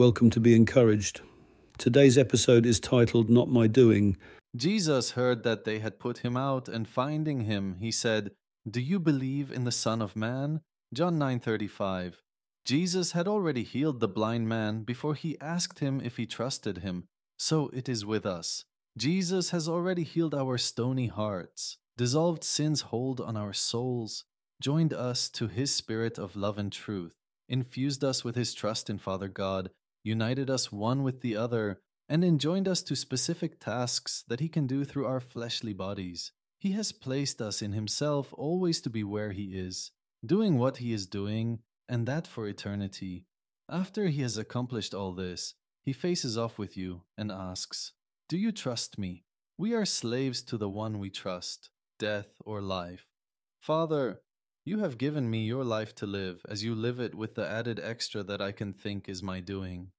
Welcome to Be Encouraged. Today's episode is titled Not My Doing. Jesus heard that they had put him out, and finding him, he said, Do you believe in the Son of Man? John 9:35. Jesus had already healed the blind man before he asked him if he trusted him. So it is with us. Jesus has already healed our stony hearts, dissolved sin's hold on our souls, joined us to his spirit of love and truth, infused us with his trust in Father God, united us one with the other, and enjoined us to specific tasks that He can do through our fleshly bodies. He has placed us in Himself always to be where He is, doing what He is doing, and that for eternity. After He has accomplished all this, He faces off with you and asks, Do you trust me? We are slaves to the one we trust, death or life. Father, you have given me your life to live, as you live it with the added extra that I can think is my doing.